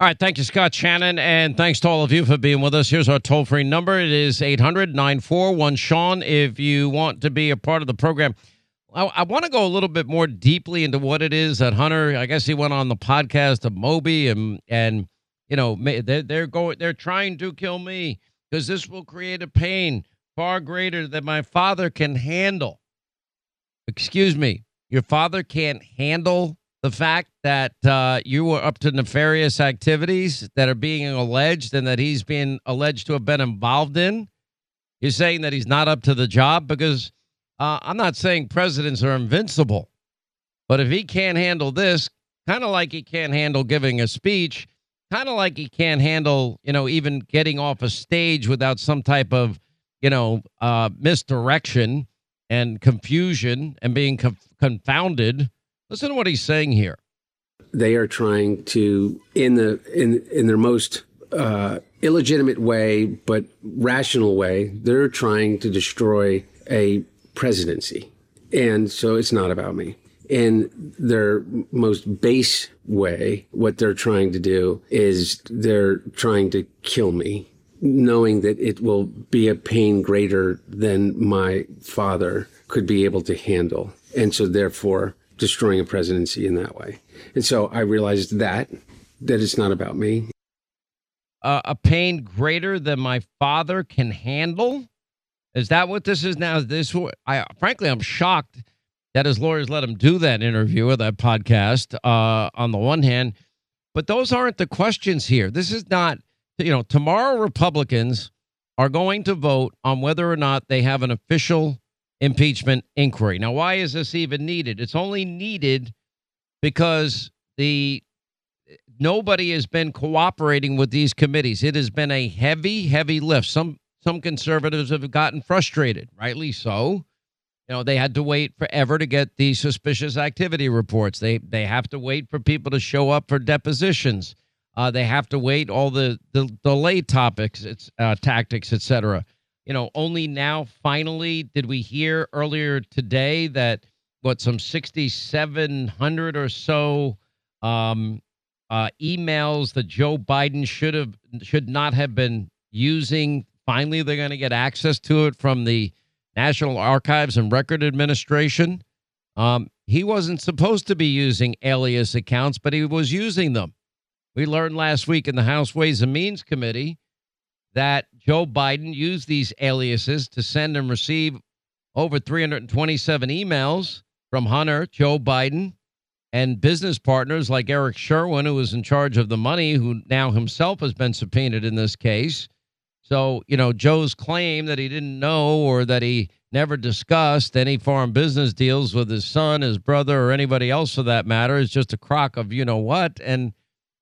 All right. Thank you, Scott Shannon. And thanks to all of you for being with us. Here's our toll free number it is 800 941 Sean. If you want to be a part of the program, I, I want to go a little bit more deeply into what it is that Hunter, I guess he went on the podcast of Moby and, and, you know, they're, they're going, they're trying to kill me because this will create a pain far greater than my father can handle. Excuse me. Your father can't handle the fact that uh, you were up to nefarious activities that are being alleged and that he's being alleged to have been involved in. You're saying that he's not up to the job because uh, I'm not saying presidents are invincible, but if he can't handle this, kind of like he can't handle giving a speech, kind of like he can't handle, you know, even getting off a stage without some type of, you know, uh, misdirection and confusion and being conf- confounded Listen to what he's saying here. They are trying to, in the in in their most uh, illegitimate way, but rational way, they're trying to destroy a presidency, and so it's not about me. In their most base way, what they're trying to do is they're trying to kill me, knowing that it will be a pain greater than my father could be able to handle. And so, therefore, destroying a presidency in that way. And so I realized that that it's not about me. Uh, a pain greater than my father can handle. Is that what this is now? This, I frankly, I'm shocked that his lawyers let him do that interview or that podcast. Uh, on the one hand, but those aren't the questions here. This is not, you know, tomorrow Republicans are going to vote on whether or not they have an official impeachment inquiry. Now, why is this even needed? It's only needed because the nobody has been cooperating with these committees. It has been a heavy, heavy lift. Some some conservatives have gotten frustrated, rightly so. You know, they had to wait forever to get the suspicious activity reports. They they have to wait for people to show up for depositions. Uh, they have to wait all the the delay topics, it's uh, tactics, etc you know, only now finally did we hear earlier today that what some 6,700 or so um, uh, emails that Joe Biden should have should not have been using. Finally, they're going to get access to it from the National Archives and Record Administration. Um, he wasn't supposed to be using alias accounts, but he was using them. We learned last week in the House Ways and Means Committee that Joe Biden used these aliases to send and receive over 327 emails from Hunter, Joe Biden, and business partners like Eric Schwerin, who was in charge of the money, who now himself has been subpoenaed in this case. So, you know, Joe's claim that he didn't know or that he never discussed any foreign business deals with his son, his brother, or anybody else for that matter is just a crock of you know what. And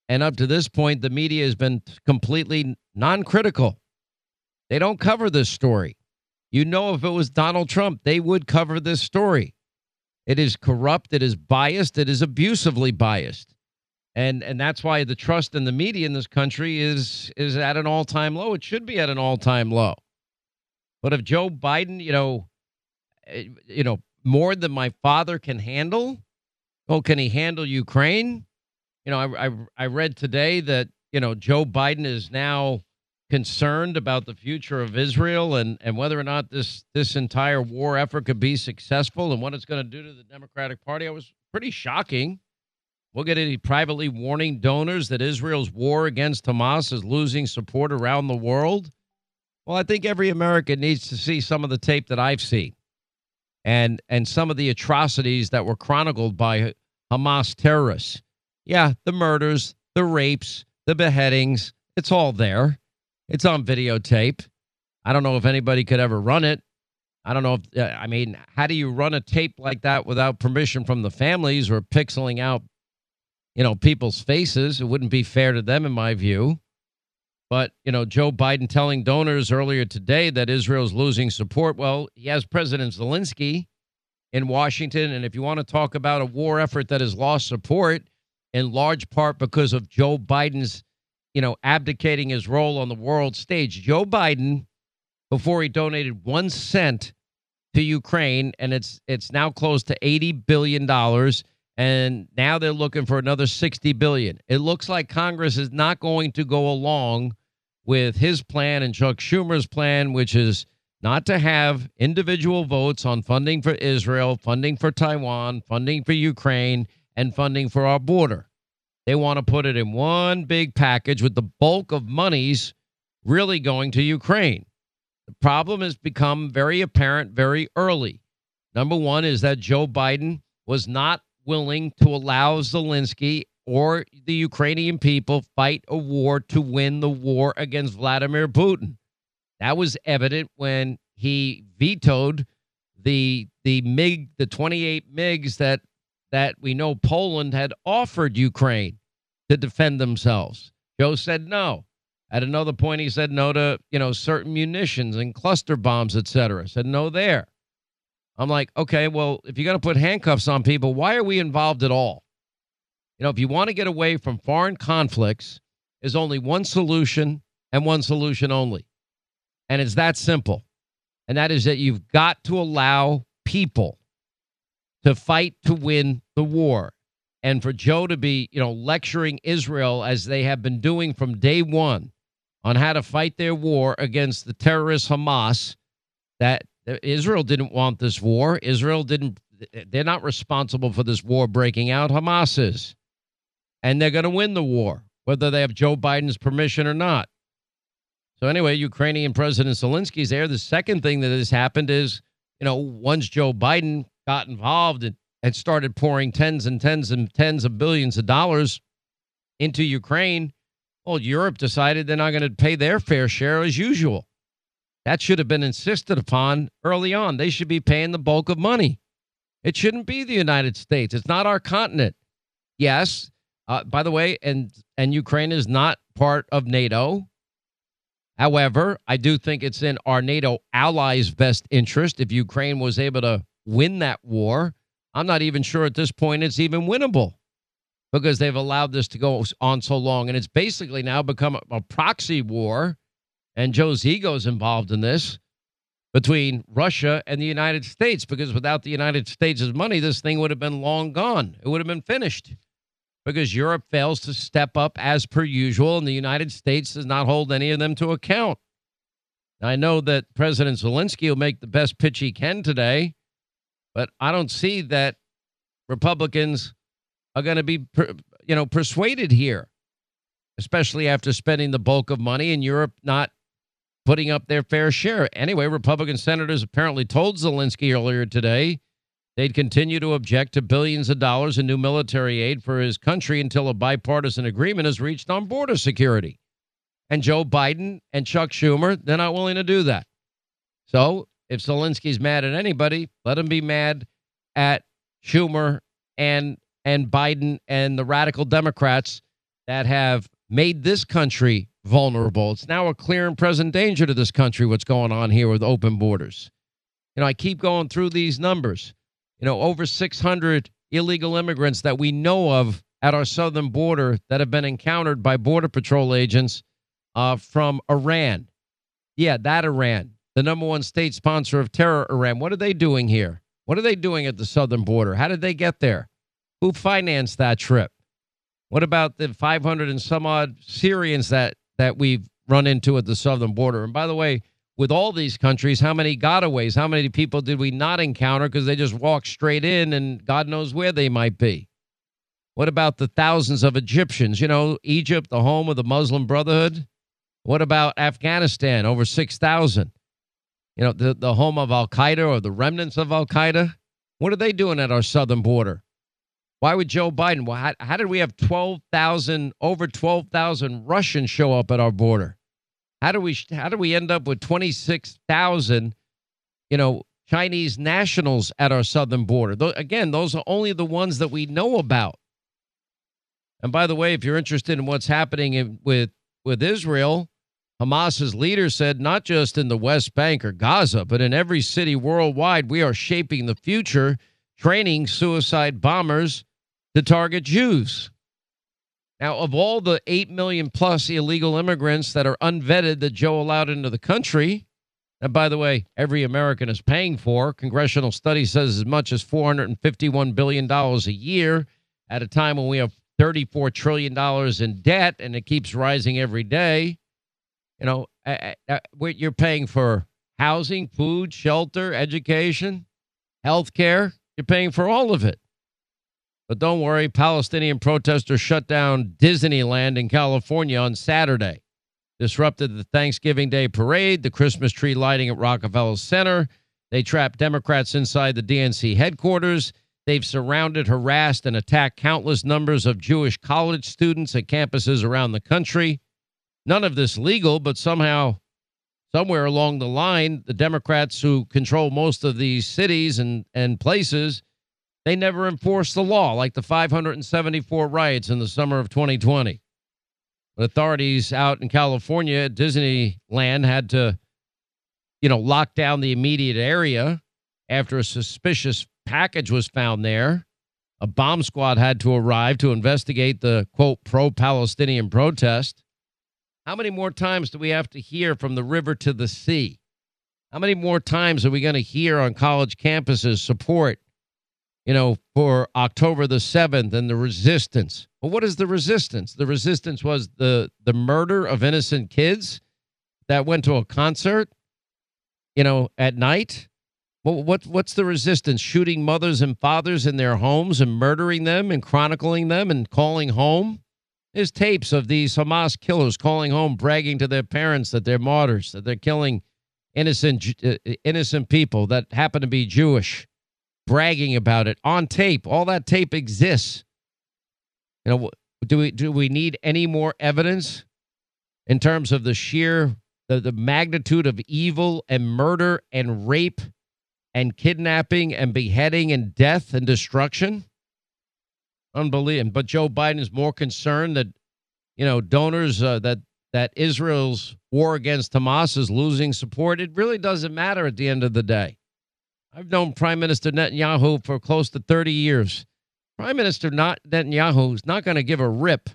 and up to this point, the media has been completely non critical. They don't cover this story. You know, if it was Donald Trump, they would cover this story. It is corrupt, it is biased, it is abusively biased. And and that's why the trust in the media in this country is is at an all-time low. It should be at an all-time low. But if Joe Biden, you know, eh, you know, more than my father can handle, oh, can he handle Ukraine? You know, I I, I read today that, you know, Joe Biden is now concerned about the future of Israel and, and whether or not this this entire war effort could be successful and what it's going to do to the Democratic Party. I was pretty shocking. We'll get any privately warning donors that Israel's war against Hamas is losing support around the world. Well, I think every American needs to see some of the tape that I've seen and and some of the atrocities that were chronicled by Hamas terrorists. Yeah, the murders, the rapes, the beheadings, it's all there. It's on videotape. I don't know if anybody could ever run it. I don't know if, uh, I mean, how do you run a tape like that without permission from the families or pixeling out, you know, people's faces? It wouldn't be fair to them, in my view. But, you know, Joe Biden telling donors earlier today that Israel's losing support. Well, he has President Zelensky in Washington. And if you want to talk about a war effort that has lost support, in large part because of Joe Biden's you know, abdicating his role on the world stage. Joe Biden, before he donated one cent to Ukraine, and it's it's now close to eighty billion dollars, and now they're looking for another 60 billion. It looks like Congress is not going to go along with his plan and Chuck Schumer's plan, which is not to have individual votes on funding for Israel, funding for Taiwan, funding for Ukraine, and funding for our border. They want to put it in one big package with the bulk of monies really going to Ukraine. The problem has become very apparent very early. Number one is that Joe Biden was not willing to allow Zelensky or the Ukrainian people fight a war to win the war against Vladimir Putin. That was evident when he vetoed the the MiG the 28 MiGs that that we know Poland had offered Ukraine to defend themselves. Joe said no. At another point, he said no to you know certain munitions and cluster bombs, etc. Said no there. I'm like, okay, well, if you're going to put handcuffs on people, why are we involved at all? You know, if you want to get away from foreign conflicts, there's only one solution and one solution only. And it's that simple. And that is that you've got to allow people to fight to win the war. And for Joe to be, you know, lecturing Israel as they have been doing from day one on how to fight their war against the terrorist Hamas, that Israel didn't want this war. Israel didn't, they're not responsible for this war breaking out. Hamas is. And they're going to win the war, whether they have Joe Biden's permission or not. So, anyway, Ukrainian President Zelensky's there. The second thing that has happened is, you know, once Joe Biden got involved and, and started pouring tens and tens and tens of billions of dollars into Ukraine, well, Europe decided they're not going to pay their fair share as usual. That should have been insisted upon early on. They should be paying the bulk of money. It shouldn't be the United States. It's not our continent. Yes. Uh, by the way, and and Ukraine is not part of NATO. However, I do think it's in our NATO allies' best interest if Ukraine was able to win that war. I'm not even sure at this point it's even winnable because they've allowed this to go on so long. And it's basically now become a, a proxy war and ego is involved in this between Russia and the United States because without the United States' money, this thing would have been long gone. It would have been finished because Europe fails to step up as per usual, and the United States does not hold any of them to account. I know that President Zelensky will make the best pitch he can today, but I don't see that Republicans are going to be, you know, persuaded here, especially after spending the bulk of money in Europe not putting up their fair share. Anyway, Republican senators apparently told Zelensky earlier today they'd continue to object to billions of dollars in new military aid for his country until a bipartisan agreement is reached on border security. And Joe Biden and Chuck Schumer, they're not willing to do that. So if Zelensky's mad at anybody, let him be mad at Schumer and and Biden and the radical Democrats that have made this country vulnerable. It's now a clear and present danger to this country what's going on here with open borders. You know, I keep going through these numbers. You know, over 600 illegal immigrants that we know of at our southern border that have been encountered by Border Patrol agents uh, from Iran. Yeah, that Iran, the number one state sponsor of terror, Iran. What are they doing here? What are they doing at the southern border? How did they get there? Who financed that trip? What about the 500 and some odd Syrians that that we've run into at the southern border. And by the way, with all these countries, how many gotaways, how many people did we not encounter because they just walked straight in and God knows where they might be? What about the thousands of Egyptians? You know, Egypt, the home of the Muslim Brotherhood. What about Afghanistan? Over 6,000. You know, the, the home of Al Qaeda or the remnants of Al Qaeda. What are they doing at our southern border? Why would Joe Biden? Well, how, how did we have 12,000, over 12,000 Russians show up at our border? How do we how do we end up with 26,000, you know, Chinese nationals at our southern border? Th- again, those are only the ones that we know about. And by the way, if you're interested in what's happening in, with with Israel, Hamas's leader said not just in the West Bank or Gaza, but in every city worldwide, we are shaping the future, training suicide bombers to target Jews. Now, of all the 8 million plus illegal immigrants that are unvetted that Joe allowed into the country, And by the way, every American is paying for. Congressional study says as much as $451 billion a year at a time when we have $34 trillion in debt and it keeps rising every day. You know, uh, uh, you're paying for housing, food, shelter, education, health care. You're paying for all of it. But don't worry, Palestinian protesters shut down Disneyland in California on Saturday, disrupted the Thanksgiving Day parade, the Christmas tree lighting at Rockefeller Center. They trapped Democrats inside the DNC headquarters. They've surrounded, harassed, and attacked countless numbers of Jewish college students at campuses around the country. None of this legal, but somehow, somewhere along the line, the Democrats who control most of these cities and, and places they never enforced the law, like the 574 riots in the summer of 2020. But authorities out in California at Disneyland had to, you know, lock down the immediate area after a suspicious package was found there. A bomb squad had to arrive to investigate the quote pro Palestinian protest. How many more times do we have to hear from the river to the sea? How many more times are we going to hear on college campuses support you know, for October the 7th and the resistance. Well, what is the resistance? The resistance was the the murder of innocent kids that went to a concert, you know, at night. Well, what what's the resistance? Shooting mothers and fathers in their homes and murdering them and chronicling them and calling home. There's tapes of these Hamas killers calling home, bragging to their parents that they're martyrs, that they're killing innocent uh, innocent people that happen to be Jewish bragging about it on tape. All that tape exists. You know, do we do we need any more evidence in terms of the sheer the, the magnitude of evil and murder and rape and kidnapping and beheading and death and destruction? Unbelievable. But Joe Biden is more concerned that you know donors uh, that that Israel's war against Hamas is losing support. It really doesn't matter at the end of the day. I've known Prime Minister Netanyahu for close to 30 years. Prime Minister not Netanyahu is not going to give a rip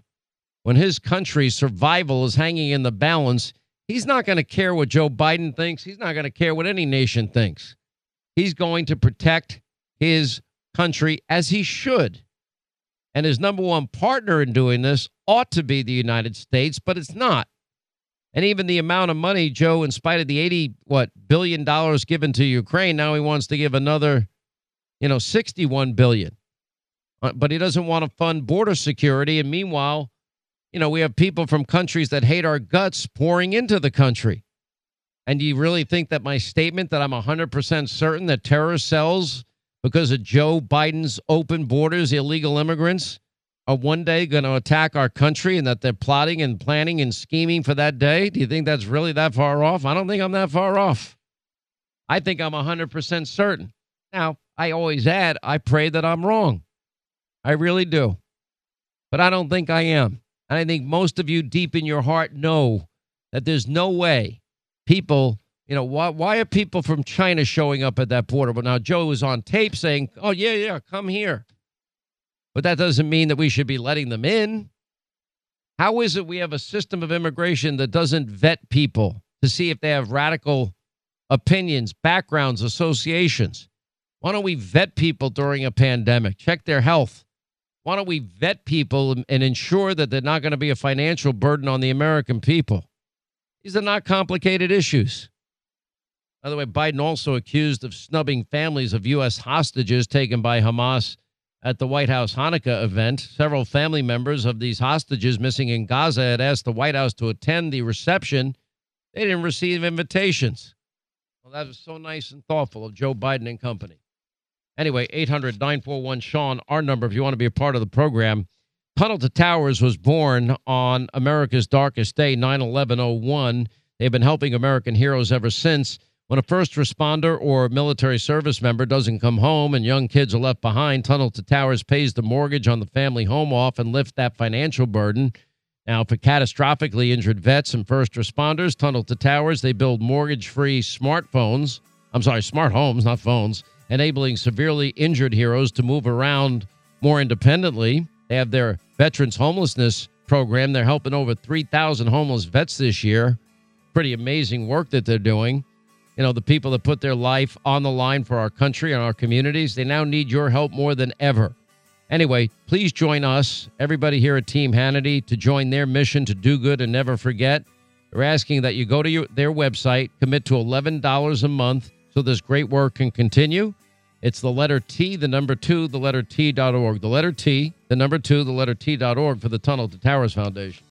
when his country's survival is hanging in the balance. He's not going to care what Joe Biden thinks. He's not going to care what any nation thinks. He's going to protect his country as he should. And his number one partner in doing this ought to be the United States, but it's not. And even the amount of money, Joe, in spite of the 80 what billion dollars given to Ukraine, now he wants to give another, you know, 61 billion. Uh, but he doesn't want to fund border security. And meanwhile, you know, we have people from countries that hate our guts pouring into the country. And do you really think that my statement that I'm 100% certain that terror cells because of Joe Biden's open borders, illegal immigrants, are one day going to attack our country and that they're plotting and planning and scheming for that day? Do you think that's really that far off? I don't think I'm that far off. I think I'm 100% certain. Now, I always add, I pray that I'm wrong. I really do. But I don't think I am. And I think most of you deep in your heart know that there's no way people, you know, why, why are people from China showing up at that border? But now Joe was on tape saying, oh, yeah, yeah, come here. But that doesn't mean that we should be letting them in. How is it we have a system of immigration that doesn't vet people to see if they have radical opinions, backgrounds, associations? Why don't we vet people during a pandemic? Check their health. Why don't we vet people and ensure that they're not going to be a financial burden on the American people? These are not complicated issues. By the way, Biden also accused of snubbing families of U.S. hostages taken by Hamas at the White House Hanukkah event. Several family members of these hostages missing in Gaza had asked the White House to attend the reception. They didn't receive invitations. Well, that was so nice and thoughtful of Joe Biden and company. Anyway, 800 941 Sean, our number if you want to be a part of the program. Tunnel to Towers was born on America's darkest day, 9 11 01. They've been helping American heroes ever since. When a first responder or military service member doesn't come home and young kids are left behind, Tunnel to Towers pays the mortgage on the family home off and lifts that financial burden. Now, for catastrophically injured vets and first responders, Tunnel to Towers, they build mortgage free smartphones. I'm sorry, smart homes, not phones, enabling severely injured heroes to move around more independently. They have their Veterans Homelessness Program. They're helping over 3,000 homeless vets this year. Pretty amazing work that they're doing. You know, the people that put their life on the line for our country and our communities. They now need your help more than ever. Anyway, please join us, everybody here at Team Hannity, to join their mission to do good and never forget. They're asking that you go to your, their website, commit to $11 a month so this great work can continue. It's the letter T, the number two, the letter T.org. The letter T, the number two, the letter T.org for the Tunnel to Towers Foundation.